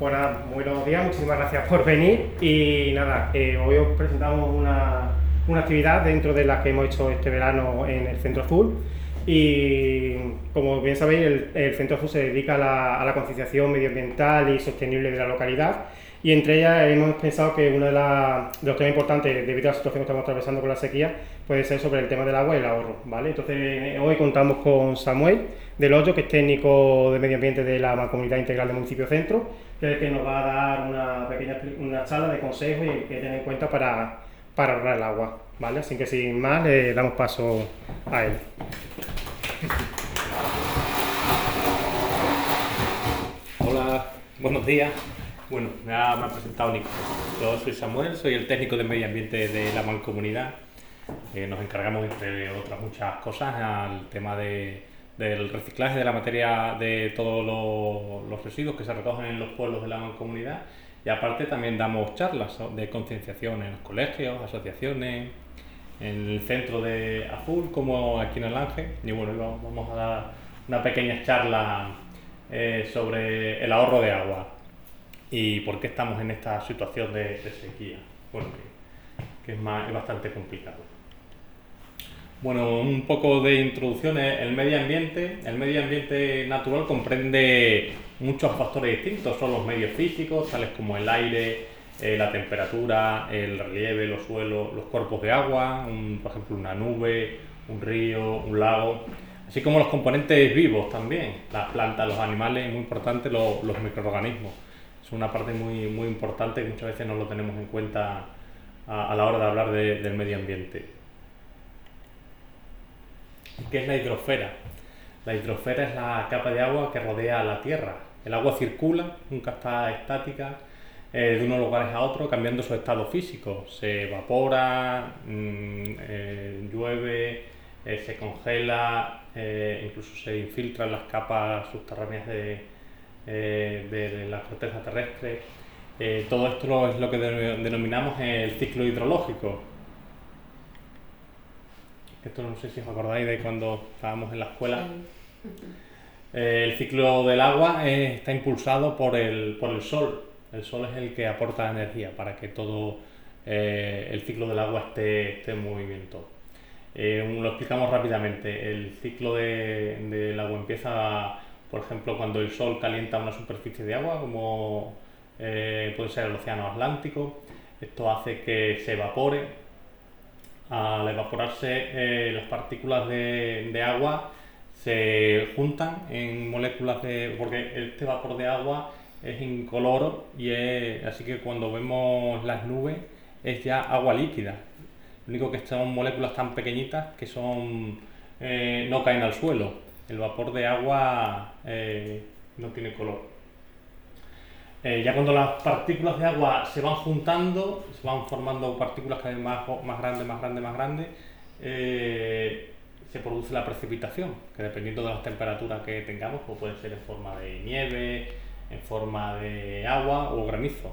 Pues muy buenos días, muchísimas gracias por venir. Y nada, eh, hoy os presentamos una, una, actividad dentro de la que hemos hecho este verano en el Centro Azul. Y como bien sabéis el, Centro Azul se dedica a la, a la concienciación medioambiental y sostenible de la localidad y entre ellas hemos pensado que uno de, los temas importantes debido a la situación que estamos atravesando con la sequía puede ser sobre el tema del agua y el ahorro, ¿vale? Entonces hoy contamos con Samuel del Hoyo, que es técnico de medio ambiente de la Comunidad Integral del Municipio Centro, que es el que nos va a dar una pequeña una charla de consejos y que tener en cuenta para, para ahorrar el agua, ¿vale? Así que sin más le damos paso a él. Hola, buenos días. Bueno, me ha, presentado Nico. Yo soy Samuel, soy el técnico de medio ambiente de la Mancomunidad. Eh, nos encargamos, entre otras muchas cosas, al tema de, del reciclaje de la materia de todos los, residuos que se recogen en los pueblos de la Mancomunidad. Y aparte también damos charlas de concienciación en los colegios, asociaciones, en el centro de Azul, como aquí en el Ángel. Y bueno, vamos a dar una pequeña charla eh, sobre el ahorro de agua y por qué estamos en esta situación de, sequía, bueno, que, es, bastante complicado. Bueno, un poco de introducción. El medio ambiente, el medio ambiente natural comprende muchos factores distintos. Son los medios físicos, tales como el aire, eh, la temperatura, el relieve, los suelos, los cuerpos de agua, por ejemplo una nube, un río, un lago, así como los componentes vivos también, las plantas, los animales, muy importante, los microorganismos es una parte muy, muy importante que muchas veces no lo tenemos en cuenta a, la hora de hablar del medio ambiente. ¿Qué es la hidrosfera? La hidrosfera es la capa de agua que rodea la Tierra. El agua circula, nunca está estática, eh, de unos lugares a otros, cambiando su estado físico. Se evapora, mm, eh, llueve, eh, se congela, incluso se infiltran las capas subterráneas de, eh, de la corteza terrestre. Eh, todo esto es lo que denominamos el ciclo hidrológico. Esto no sé si os acordáis de cuando estábamos en la escuela. Eh, el ciclo del agua está impulsado por el, por el sol. El sol es el que aporta energía para que todo el ciclo del agua esté, esté en movimiento. lo explicamos rápidamente. El ciclo de, del agua empieza por ejemplo, cuando el sol calienta una superficie de agua, como eh, puede ser el océano Atlántico, esto hace que se evapore. Al evaporarse, eh, las partículas de, agua se juntan en moléculas de. porque este vapor de agua es incoloro y es, así que cuando vemos las nubes es ya agua líquida. Lo único que son moléculas tan pequeñitas que son eh, no caen al suelo el vapor de agua eh, no tiene color. Eh, ya cuando las partículas de agua se van juntando, se van formando partículas cada vez más, grandes, más grandes, más grandes, eh, se produce la precipitación, que dependiendo de las temperaturas que tengamos, pues puede ser en forma de nieve, en forma de agua o granizo.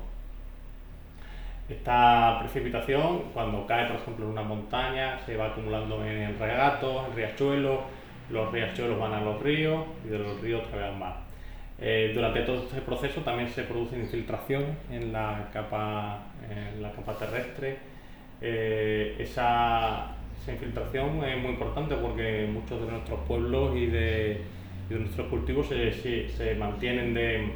Esta precipitación, cuando cae, por ejemplo, en una montaña, se va acumulando en regatos, en riachuelos, los riachuelos van a los ríos y de los ríos otra vez al mar. Eh, durante todo este proceso también se producen infiltraciones en la capa, en la capa terrestre. Eh, esa, esa, infiltración es muy importante porque muchos de nuestros pueblos y de, de nuestros cultivos se, se, mantienen de,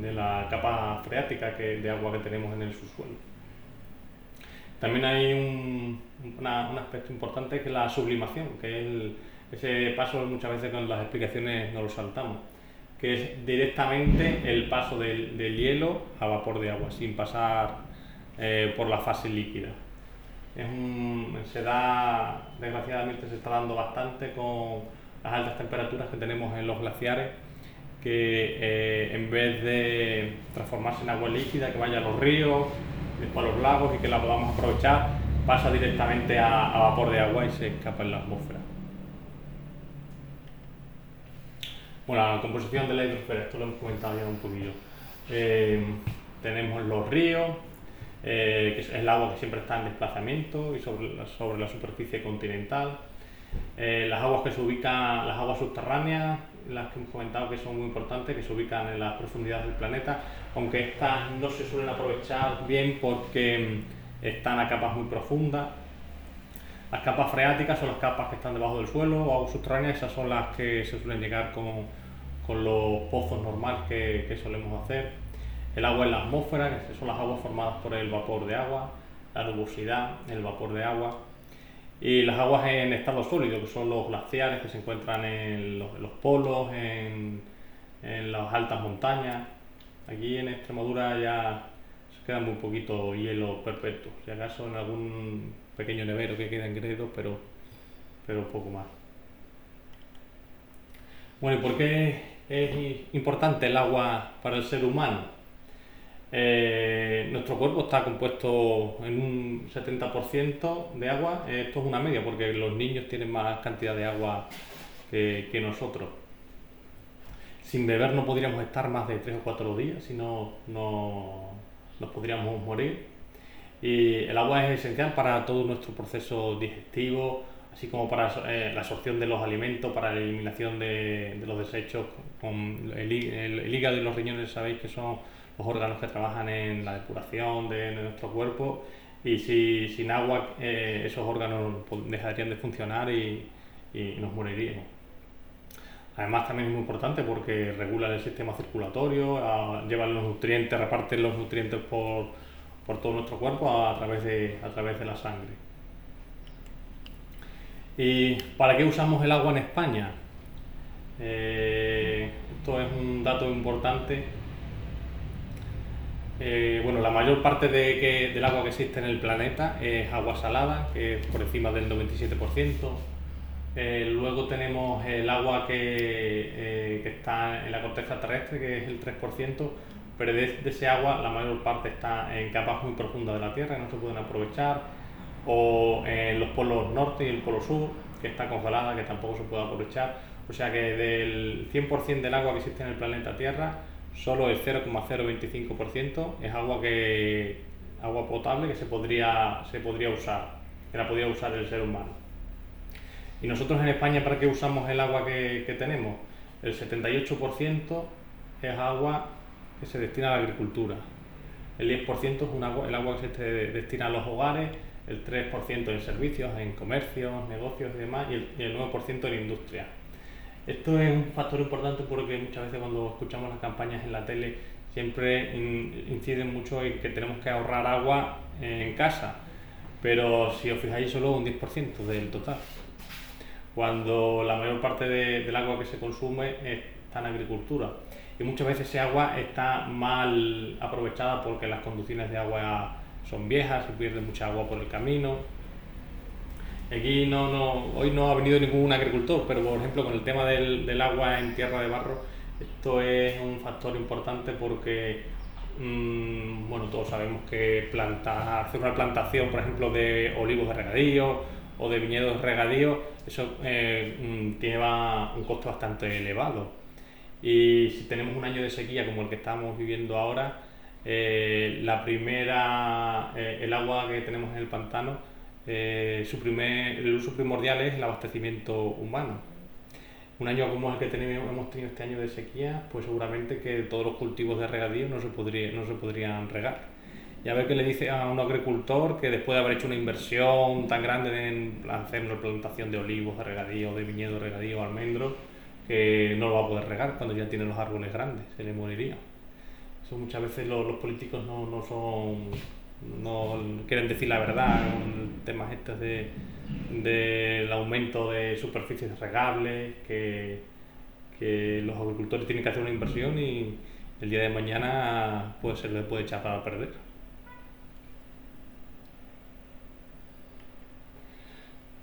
de, la capa freática que, de agua que tenemos en el subsuelo. También hay un, un aspecto importante que es la sublimación, que es el, ese paso muchas veces con las explicaciones no lo saltamos, que es directamente el paso del, hielo a vapor de agua, sin pasar eh, por la fase líquida. se da, desgraciadamente se está dando bastante con las altas temperaturas que tenemos en los glaciares, que eh, en vez de transformarse en agua líquida, que vaya a los ríos, después a los lagos y que la podamos aprovechar, pasa directamente a vapor de agua y se escapa en la atmósfera. Bueno, la composición de la hidrosfera, esto lo hemos comentado ya un poquillo. Eh, tenemos los ríos, eh, que es el agua que siempre está en desplazamiento y sobre la, sobre la superficie continental. Eh, las aguas que se ubican, las aguas subterráneas, las que hemos comentado que son muy importantes, que se ubican en las profundidades del planeta, aunque estas no se suelen aprovechar bien porque mm, están a capas muy profundas. Las capas freáticas son las capas que están debajo del suelo o aguas subterráneas, esas son las que se suelen llegar con, con los pozos normales que, solemos hacer. El agua en la atmósfera, que son las aguas formadas por el vapor de agua, la nubosidad, el vapor de agua y las aguas en estado sólido, que son los glaciares que se encuentran en los, polos, en, en, las altas montañas. Aquí en Extremadura ya se queda muy poquito hielo perpetuo, si acaso en algún pequeño nevero que queda en Gredos, pero, pero poco más. Bueno, ¿y por qué es importante el agua para el ser humano? Eh, nuestro cuerpo está compuesto en un 70% de agua. Esto es una media porque los niños tienen más cantidad de agua que, nosotros. Sin beber no podríamos estar más de 3 o 4 días, si no, no nos podríamos morir. Y el agua es esencial para todo nuestro proceso digestivo, así como para eh, la absorción de los alimentos, para la eliminación de, los desechos. Con el, hígado y los riñones sabéis que son los órganos que trabajan en la depuración de, nuestro cuerpo y si sin agua eh, esos órganos pues, dejarían de funcionar y, nos moriríamos. Además también es muy importante porque regula el sistema circulatorio, lleva los nutrientes, reparte los nutrientes por, todo nuestro cuerpo a, través de, a través de la sangre. ¿Y para qué usamos el agua en España? Eh, esto es un dato importante eh, bueno, la mayor parte del agua que existe en el planeta es agua salada, que es por encima del 97%. Eh, luego tenemos el agua que, está en la corteza terrestre, que es el 3%, pero de, ese agua la mayor parte está en capas muy profundas de la Tierra que no se pueden aprovechar, o en los polos norte y el polo sur, que está congelada, que tampoco se puede aprovechar. O sea que del 100% del agua que existe en el planeta Tierra, solo el 0,025% es agua que agua potable que se podría, se podría usar, que la podría usar el ser humano. Y nosotros en España, ¿para qué usamos el agua que, tenemos? El 78% es agua que se destina a la agricultura. El 10% es un agua, el agua que se destina a los hogares, el 3% en servicios, en comercios, negocios y demás, y el, y el 9% en industria. Esto es un factor importante porque muchas veces cuando escuchamos las campañas en la tele siempre inciden mucho en que tenemos que ahorrar agua en casa, pero si os fijáis solo un 10% del total, cuando la mayor parte del agua que se consume está en agricultura y muchas veces ese agua está mal aprovechada porque las conducciones de agua son viejas, se pierde mucha agua por el camino, Aquí no, no, hoy no ha venido ningún agricultor, pero por ejemplo con el tema del, agua en tierra de barro, esto es un factor importante porque mm, bueno, todos sabemos que plantar, hacer una plantación, por ejemplo, de olivos de regadío o de viñedos de regadío, eso eh, mm, un costo bastante elevado. Y si tenemos un año de sequía como el que estamos viviendo ahora, eh, la primera, eh, el agua que tenemos en el pantano eh, su primer, el uso primordial es el abastecimiento humano. Un año como el que tenemos, hemos tenido este año de sequía, pues seguramente que todos los cultivos de regadío no se, podría, no se podrían regar. Y a ver qué le dice a un agricultor que después de haber hecho una inversión tan grande en hacer una plantación de olivos, de regadío, de viñedo, regadío, almendros, que no lo va a poder regar cuando ya tiene los árboles grandes, se le moriría. Muchas veces los, políticos no, no son no quieren decir la verdad con temas estos de del aumento de superficies regables, que, que, los agricultores tienen que hacer una inversión y el día de mañana pues, se les puede echar para perder.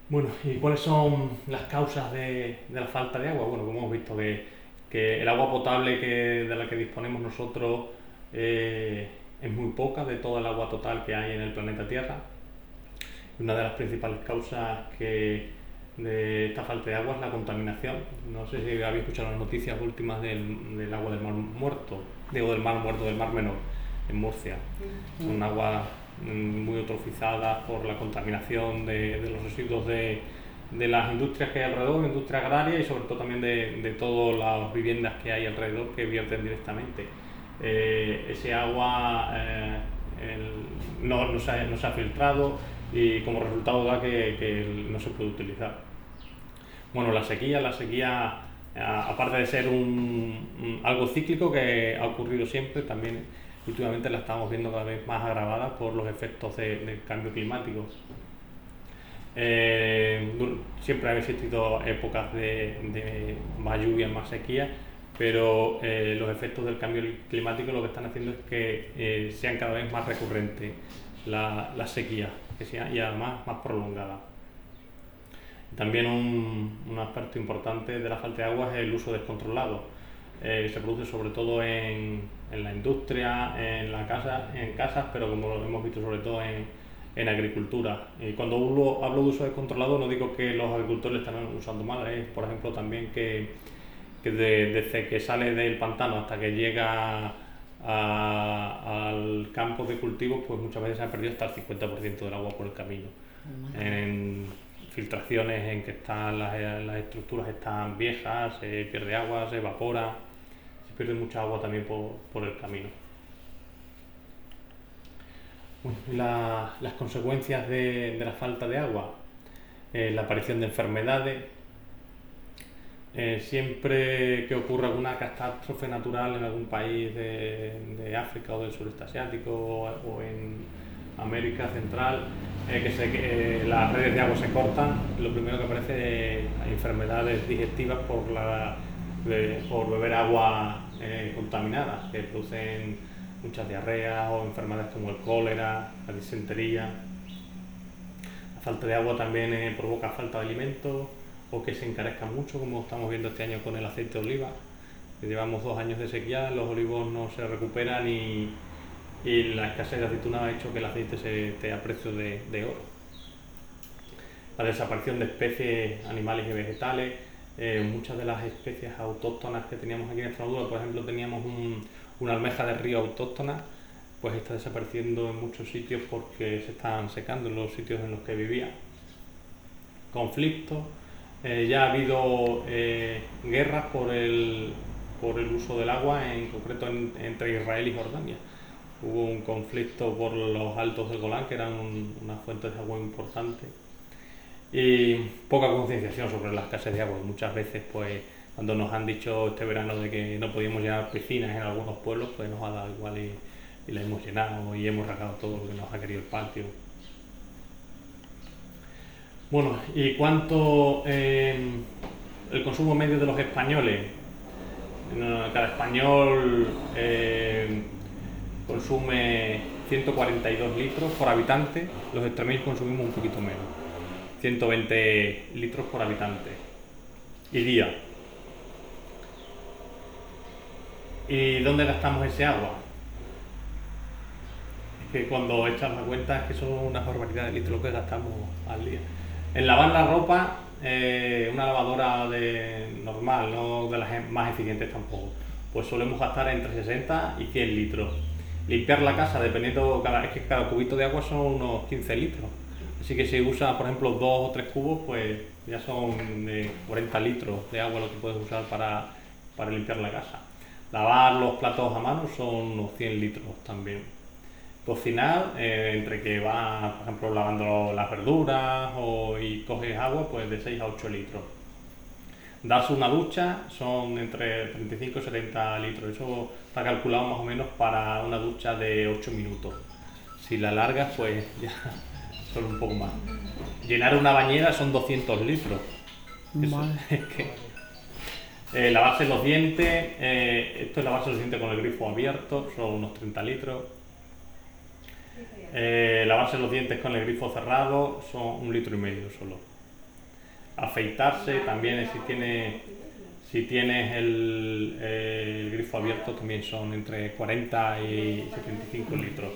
Bueno, ¿y cuáles son las causas de, de la falta de agua? Bueno, como hemos visto que, que el agua potable que, de la que disponemos nosotros eh, es muy poca de toda el agua total que hay en el planeta Tierra. Una de las principales causas que de esta falta de agua es la contaminación. No sé si habéis escuchado las noticias últimas del, del agua del mar muerto, digo del mar muerto, del mar menor, en Murcia. Un agua mm, muy eutrofizada por la contaminación de, de los residuos de, de las industrias que hay alrededor, industria agraria y sobre todo también de, de todas las viviendas que hay alrededor que vierten directamente. Eh, ese agua eh, no, no, se ha, no, se ha, filtrado y como resultado da que, que, no se puede utilizar. Bueno, la sequía, la sequía, aparte de ser un, algo cíclico que ha ocurrido siempre, también últimamente la estamos viendo cada vez más agravada por los efectos del de cambio climático. Eh, siempre han existido épocas de, más lluvia, más sequía, pero eh, los efectos del cambio climático lo que están haciendo es que eh, sean cada vez más recurrentes la, la sequía que sea, y además más prolongada. También un, un, aspecto importante de la falta de agua es el uso descontrolado. se produce sobre todo en, en, la industria, en la casa, en casas, pero como lo hemos visto sobre todo en, en agricultura. Y cuando hablo de uso descontrolado no digo que los agricultores están usando mal, es por ejemplo también que, que desde que sale del pantano hasta que llega al campo de cultivo, pues muchas veces se ha perdido hasta el 50% del agua por el camino. En filtraciones en que están las, las, estructuras están viejas, se pierde agua, se evapora, se pierde mucha agua también por, por el camino las consecuencias de, la falta de agua, eh, la aparición de enfermedades, eh, siempre que ocurra alguna catástrofe natural en algún país de, África o del sureste asiático o, en América Central, eh, que, se, las redes de agua se cortan, lo primero que aparece es enfermedades digestivas por, la, por beber agua contaminada, que producen muchas diarreas o enfermedades como el cólera, la disentería. La falta de agua también eh, provoca falta de alimentos o que se encarezca mucho, como estamos viendo este año con el aceite de oliva. Llevamos dos años de sequía, los olivos no se recuperan y, y la escasez de aceituna ha hecho que el aceite se esté a precio de, de oro. La desaparición de especies animales y vegetales, eh, muchas de las especies autóctonas que teníamos aquí en Extremadura, por ejemplo, teníamos un, una almeja de río autóctona pues está desapareciendo en muchos sitios porque se están secando en los sitios en los que vivía. Conflictos, eh, ya ha habido eh, guerras por el, por el uso del agua, en concreto entre Israel y Jordania. Hubo un conflicto por los altos del Golán, que eran una fuente de agua importante, y poca concienciación sobre la escasez de agua. Muchas veces, pues, cuando nos han dicho este verano de que no podíamos llenar piscinas en algunos pueblos, pues nos ha dado igual y, y la hemos llenado y hemos rasgado todo lo que nos ha querido el patio. Bueno, ¿y cuánto eh, el consumo medio de los españoles? Cada español eh, consume 142 litros por habitante, los extremeños consumimos un poquito menos, 120 litros por habitante y día. ¿Y dónde gastamos ese agua? Es que cuando echas la cuenta es que son una barbaridad de litros que gastamos al día. En lavar la ropa, eh, una lavadora de normal, no de las más eficientes tampoco, pues solemos gastar entre 60 y 100 litros. Limpiar la casa, dependiendo, cada, es que cada cubito de agua son unos 15 litros. Así que si usas, por ejemplo, dos o tres cubos, pues ya son 40 litros de agua lo que puedes usar para, para limpiar la casa. Lavar los platos a mano son unos 100 litros también. Cocinar, eh, entre que vas, por ejemplo, lavando las verduras o, y coges agua, pues de 6 a 8 litros. Darse una ducha son entre 35 y 70 litros. Eso está calculado más o menos para una ducha de 8 minutos. Si la largas, pues ya son un poco más. Llenar una bañera son 200 litros. es que eh, lavarse los dientes, eh, esto es lavarse los dientes con el grifo abierto, son unos 30 litros. Eh, lavarse los dientes con el grifo cerrado son un litro y medio solo. Afeitarse también si tiene si tienes el, el, grifo abierto también son entre 40 y 75 litros.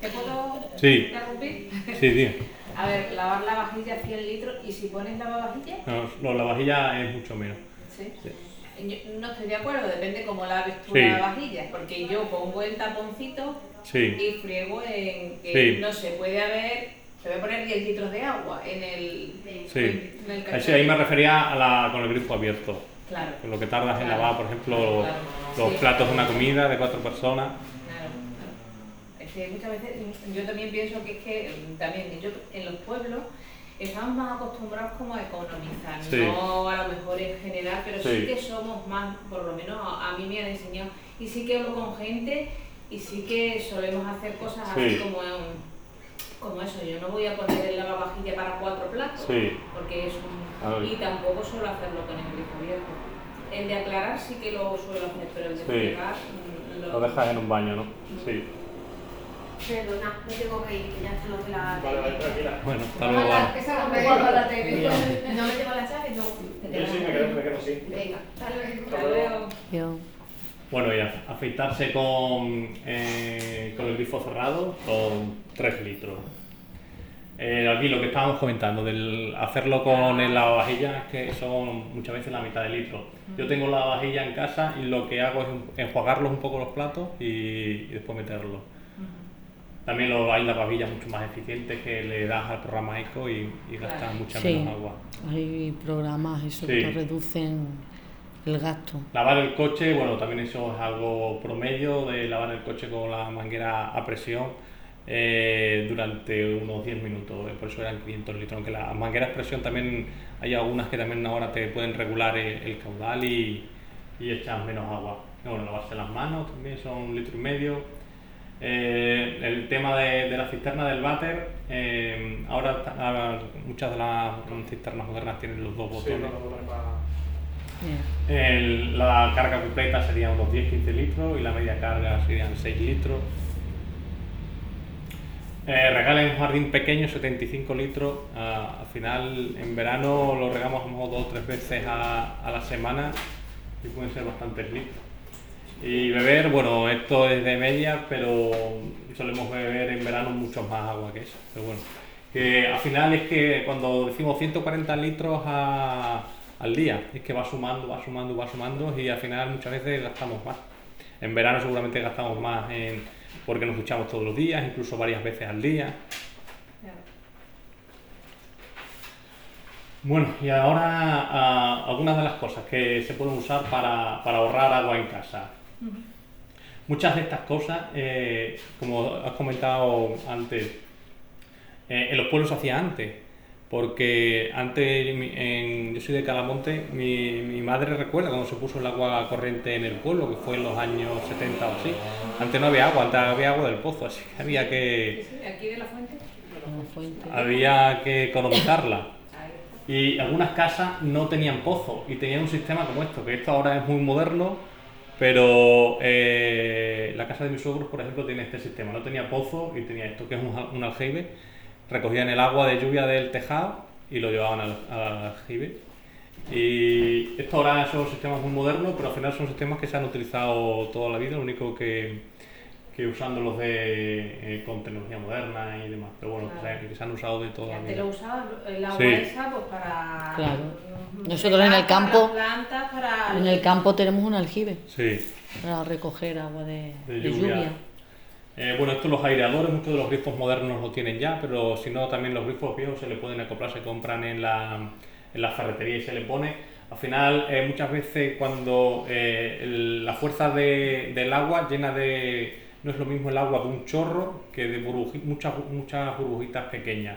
¿Te puedo sí. interrumpir? Sí, tío. A ver, lavar la vajilla 100 litros y si pones lavavajilla. No, no, la vajilla es mucho menos. ¿Sí? sí no estoy de acuerdo, depende cómo laves tú la vajilla, porque yo pongo el taponcito y friego en que no se puede haber te voy a poner 10 litros de agua en el, sí. ahí me refería a la, con el grifo abierto. Claro. Con lo que tardas en lavar, por ejemplo, los platos de una comida de cuatro personas. Claro, Es que muchas veces yo también pienso que es que también yo en los pueblos estamos más acostumbrados como a economizar, no a lo mejor en general, pero sí. que somos más, por lo menos a, mí me han enseñado, y sí que hablo con gente y sí que solemos hacer cosas así como, como eso, yo no voy a poner el lavavajilla para cuatro platos, porque es un... y tampoco suelo hacerlo con el grifo abierto. El de aclarar sí que lo suelo hacer, pero el de fregar... Mm, lo, lo dejas en un baño, ¿no? Sí. Perdona, me tengo que ir, que ya están los de la Vale, vale, tranquila. Bueno, hasta luego. la tele. No me llevo la llave, no. Yo sí, me quedo, me quedo así. Venga, hasta luego. Bueno, y afeitarse con, eh, con el grifo cerrado con 3 litros. Eh, aquí lo que estábamos comentando, del hacerlo con el lavavajillas, que son muchas veces la mitad de litro. Yo tengo la lavavajilla en casa y lo que hago es enjuagarlos un poco los platos y, y después meterlos. También lo, hay lavavillas mucho más eficientes que le das al programa ECO y, y gastan mucha menos agua. Hay programas eso que reducen el gasto. Lavar el coche, bueno, también eso es algo promedio de lavar el coche con la manguera a presión eh, durante unos 10 minutos, eh, por eso eran 500 litros. Aunque las mangueras a presión también hay algunas que también ahora te pueden regular el, caudal y, y echan menos agua. Bueno, lavarse las manos también son un litro y medio eh, el tema de, la cisterna del váter, eh, ahora, muchas de las cisternas modernas tienen los dos botones. la carga completa sería unos 10-15 litros y la media carga serían 6 litros. Eh, regalen un jardín pequeño, 75 litros. Ah, al final, en verano lo regamos como dos o tres veces a, a la semana y pueden ser bastantes litros. Y beber, bueno, esto es de media, pero solemos beber en verano mucho más agua que eso. Pero bueno, que al final es que cuando decimos 140 litros al día, es que va sumando, va sumando, va sumando y al final muchas veces gastamos más. En verano seguramente gastamos más en, porque nos duchamos todos los días, incluso varias veces al día. Bueno, y ahora ah, algunas de las cosas que se pueden usar para, para ahorrar agua en casa. Muchas de estas cosas, eh, como has comentado antes, eh, en los pueblos se hacía antes, porque antes, yo soy de Calamonte, mi, madre recuerda cuando se puso el agua corriente en el pueblo, que fue en los años 70 o así. Antes no había agua, antes había agua del pozo, así que había que... ¿Aquí de la fuente? Había que economizarla. Y algunas casas no tenían pozo y tenían un sistema como esto, que esto ahora es muy moderno, pero eh, la casa de mis suegros, por ejemplo, tiene este sistema. No tenía pozo y tenía esto, que es un, aljibe. Recogían el agua de lluvia del tejado y lo llevaban al, aljibe. Y esto ahora son sistemas muy modernos, pero al final son sistemas que se han utilizado toda la vida. Lo único que que usándolos de, eh, con tecnología moderna y demás. Pero bueno, que, se han usado de toda la vida. lo usaba el agua esa pues para... Claro. Nosotros en el campo... En el campo tenemos un aljibe. Sí. Para recoger agua de, lluvia. Eh, bueno, esto los aireadores, muchos de los grifos modernos lo tienen ya, pero si no, también los grifos viejos se le pueden acoplar, se compran en la, en la ferretería y se le pone. Al final, eh, muchas veces cuando la fuerza de, del agua llena de no es lo mismo el agua de un chorro que de muchas, muchas burbujitas pequeñas.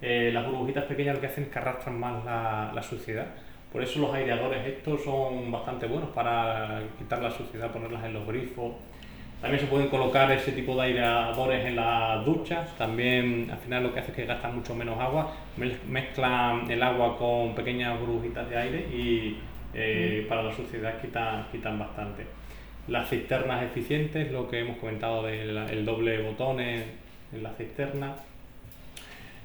Eh, las burbujitas pequeñas lo que hacen es que arrastran más la, suciedad. Por eso los aireadores estos son bastante buenos para quitar la suciedad, ponerlas en los grifos. También se pueden colocar ese tipo de aireadores en las duchas. También al final lo que hace es que gastan mucho menos agua. Mezclan el agua con pequeñas burbujitas de aire y eh, mm. para la suciedad quitan, quitan bastante las cisternas eficientes, lo que hemos comentado del doble botones en la cisterna.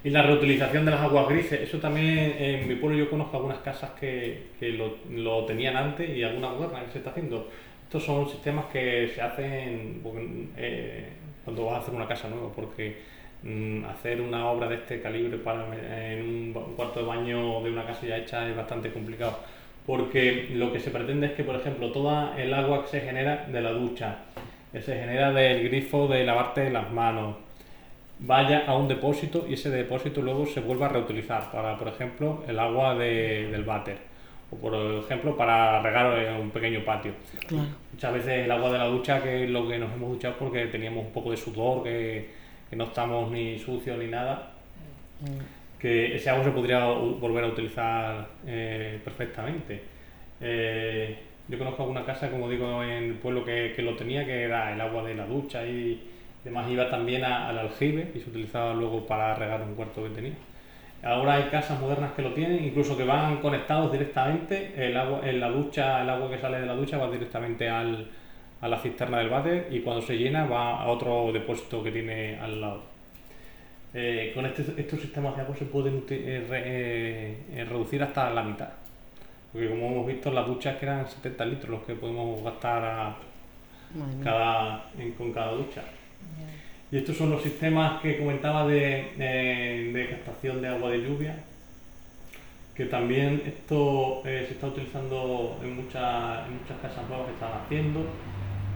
Y la reutilización de las aguas grises, eso también en mi pueblo yo conozco algunas casas que, que lo, lo, tenían antes y algunas modernas que se está haciendo. Estos son sistemas que se hacen eh, cuando vas a hacer una casa nueva, porque mm, hacer una obra de este calibre para en un cuarto de baño de una casa ya hecha es bastante complicado porque lo que se pretende es que, por ejemplo, toda el agua que se genera de la ducha, que se genera del grifo de lavarte las manos, vaya a un depósito y ese depósito luego se vuelva a reutilizar para, por ejemplo, el agua del váter o, por ejemplo, para regar un pequeño patio. Muchas veces el agua de la ducha, que es lo que nos hemos duchado porque teníamos un poco de sudor, que, no estamos ni sucios ni nada, mm. Que ese agua se podría volver a utilizar eh, perfectamente. Eh, yo conozco alguna casa, como digo, en el pueblo que, que, lo tenía, que era el agua de la ducha y Además iba también al aljibe y se utilizaba luego para regar un cuarto que tenía. Ahora hay casas modernas que lo tienen, incluso que van conectados directamente, el agua, en la ducha, el agua que sale de la ducha va directamente al, a la cisterna del váter y cuando se llena va a otro depósito que tiene al lado. Eh, con este, estos sistemas de agua se pueden eh, eh, reducir hasta la mitad. Porque como hemos visto, las duchas que eran 70 litros los que podemos gastar cada, con cada ducha. Y estos son los sistemas que comentaba de, de, captación de agua de lluvia, que también esto eh, se está utilizando en muchas, en muchas casas nuevas que están haciendo.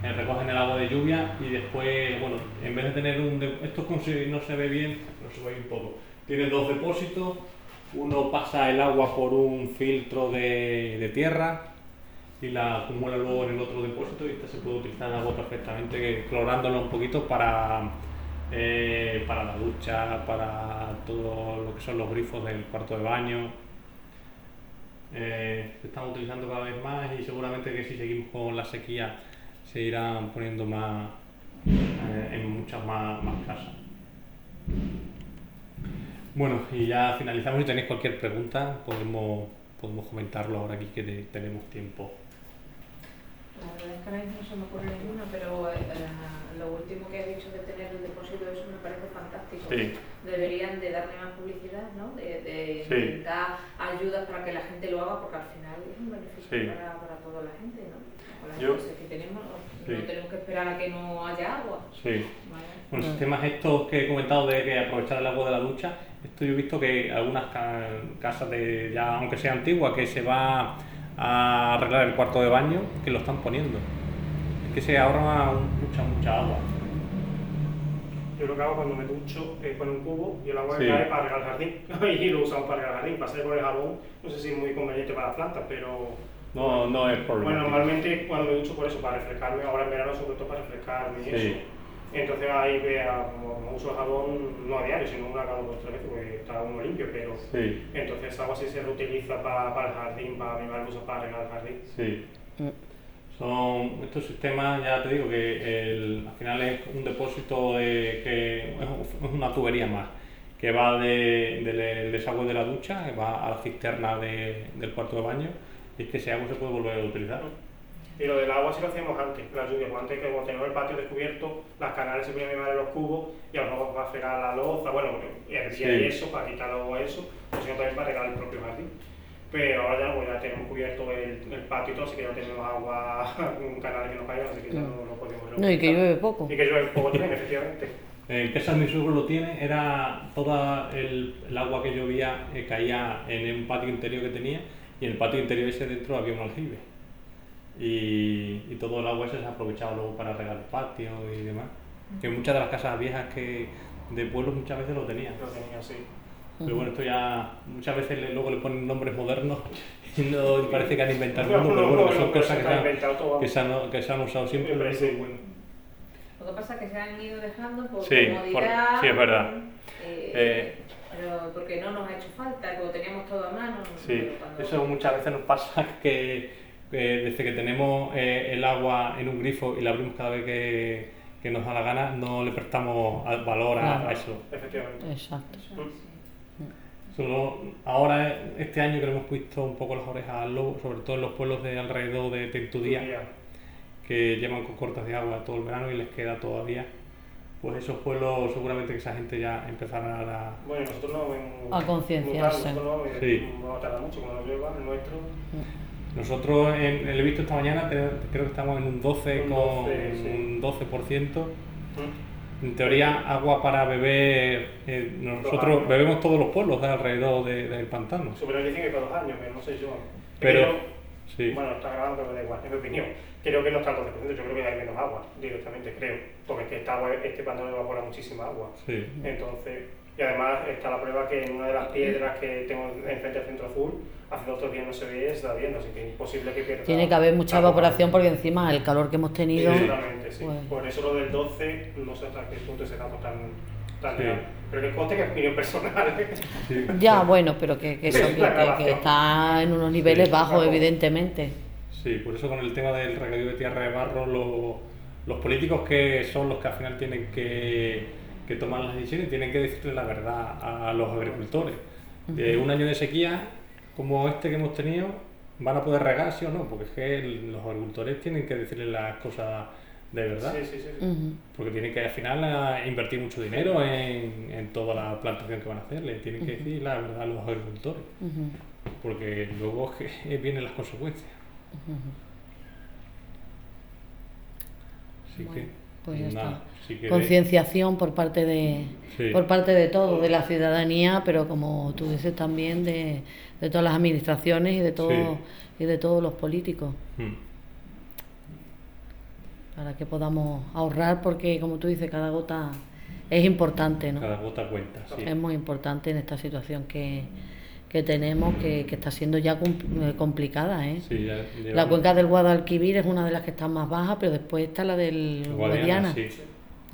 Eh, recogen el agua de lluvia y después, bueno, en vez de tener un... esto no se ve bien, pero se ve un poco. Tiene dos depósitos, uno pasa el agua por un filtro de, de tierra y la acumula luego en el otro depósito y esta se puede utilizar en agua perfectamente, clorándolo un poquito para, eh, para la ducha, para todo lo que son los grifos del cuarto de baño. Eh, se están utilizando cada vez más y seguramente que si seguimos con la sequía se irán poniendo más eh, en muchas más, más casas. Bueno, y ya finalizamos. Si tenéis cualquier pregunta, podemos, podemos comentarlo ahora aquí que tenemos tiempo. La verdad es que ahora no se me ocurre ninguna, pero eh, lo último que has dicho de tener el depósito, eso me parece fantástico. Deberían de darle más publicidad, ¿no? De, de dar ayudas para que la gente lo haga, porque al final es un beneficio para, para, toda la gente, ¿no? Con las Yo, que tenemos, no tenemos que esperar a que no haya agua. Sí. Los sistemas estos que he comentado de que aprovechar el agua de la ducha, esto yo he visto que algunas casas de ya, aunque sea antigua, que se va a arreglar el cuarto de baño que lo están poniendo. Es que se ahorra mucha, mucha agua. Yo lo que hago cuando me ducho es poner un cubo y el agua sí. cae para regar el jardín. y lo usamos para regar el jardín. Pasar por el jabón, no sé si es muy conveniente para las plantas, pero. No, no es problema. Bueno, normalmente cuando me ducho por eso, para refrescarme, ahora en verano sobre todo para refrescarme y eso. Entonces ahí vea, como, uso el jabón no a diario, sino una cada dos o tres veces, porque está uno limpio, pero entonces esa agua sí se reutiliza para, para el jardín, para mimar cosas para regar el jardín. Sí. Son estos sistemas, ya te digo, que el, al final es un depósito de, que es una tubería más, que va de, del desagüe de la ducha, que va a la cisterna de, del cuarto de baño, es que ese agua se puede volver a utilizar. Y lo del agua sí lo hacíamos antes, la lluvia, pues antes que cuando teníamos el patio descubierto, las canales se ponían a en los cubos y a lo mejor para fregar la loza, bueno, y sí. eso, para quitar eso, o sino también para regar el propio jardín. Pero ahora ya, pues ya tenemos cubierto el, el patio y todo, así que ya tenemos agua, un canal que no caiga, así que ya no, lo podemos regar. No, y que llueve poco. Y que llueve poco también, efectivamente. En casa mi suegro lo tiene, era toda el, el agua que llovía eh, caía en un patio interior que tenía y en el patio interior ese dentro había un aljibe y, y, todo el agua ese se aprovechaba luego para regar el patio y demás. Que muchas de las casas viejas que de pueblos muchas veces lo tenían. Lo tenían, sí. Pero bueno, esto ya muchas veces luego le ponen nombres modernos y no parece que han inventado el mundo, pero bueno, son cosas que, se han, que, se han, que se han usado siempre. Pero sí. bueno. Lo que pasa es que se han ido dejando por sí, comodidad. sí, es verdad. Eh, eh, pero porque no nos ha hecho falta, como teníamos todo a mano. Sí, eso muchas veces nos pasa que desde que tenemos eh, el agua en un grifo y la abrimos cada vez que, que nos da la gana, no le prestamos valor a, eso. Efectivamente. Exacto. Solo ahora, este año que le hemos puesto un poco las orejas al lobo, sobre todo en los pueblos de alrededor de Tentudía, que llevan con cortas de agua todo el verano y les queda todavía. Pues esos pueblos, seguramente que esa gente ya empezará a. Bueno, nosotros no. A concienciarse. Nosotros no, sí. no tarda mucho, cuando nos llueva, el nuestro. Mm. Nosotros en, el he visto esta mañana, creo que estamos en un 12 con un 12%. En teoría, agua para beber, eh, nosotros bebemos todos los pueblos de alrededor del pantano. Pero dicen que todos los años, pero no sé yo. Pero Bueno, está grabando, pero da igual, en mi opinión. Creo que no está al 12%, yo creo que hay menos agua directamente, creo. Porque es que esta, este pantano evapora muchísima agua. Sí. Entonces, y además está la prueba que en una de las piedras que tengo enfrente del centro azul, hace dos días no se ve, está viendo, así que es imposible que pierda. Tiene que haber mucha evaporación porque encima el calor que hemos tenido. Sí, sí. Pues Por eso lo del 12, no sé hasta qué punto ese dato tan, sí. Pero que conste que es opinión personal. Sí. Ya, bueno, pero que, que, eso, que, que, está en unos niveles bajos, evidentemente. Sí, por eso con el tema del regadío de tierra de barro, los, los políticos que son los que al final tienen que que toman las decisiones tienen que decirle la verdad a los agricultores. De un año de sequía como este que hemos tenido, van a poder regar, sí o no, porque es que los agricultores tienen que decirle las cosas de verdad. Sí, sí, sí. Porque tienen que al final invertir mucho dinero en, en, toda la plantación que van a hacer, le tienen que decir la verdad a los agricultores. Porque luego es que vienen las consecuencias. Así que. Pues ya está. Concienciación por parte de por parte de todo, de la ciudadanía, pero como tú dices también de, de todas las administraciones y de todo y de todos los políticos. Hmm. Para que podamos ahorrar, porque como tú dices, cada gota es importante, ¿no? Cada gota cuenta. Es muy importante en esta situación que, que tenemos que, que, está siendo ya eh, complicada. ¿eh? la cuenca del Guadalquivir es una de las que está más bajas, pero después está la del Guadiana.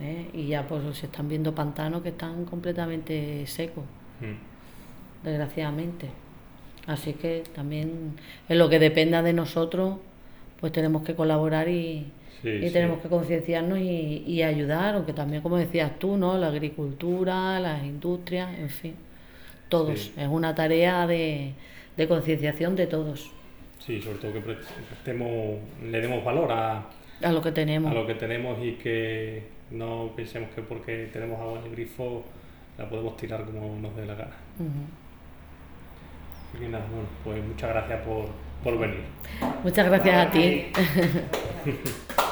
¿eh? Y ya pues se están viendo pantanos que están completamente secos, hmm. desgraciadamente. Así que también en lo que dependa de nosotros, pues tenemos que colaborar y, y tenemos que concienciarnos y, y ayudar, aunque también como decías tú, ¿no? La agricultura, las industrias, en fin todos. Es una tarea de, de concienciación de todos. Sí, sobre todo que prestemos, le demos valor a, a lo que tenemos. A lo que tenemos y que no pensemos que porque tenemos agua en el grifo la podemos tirar como nos dé la gana. Y nada, bueno, pues muchas gracias por, por venir. Muchas gracias a ti.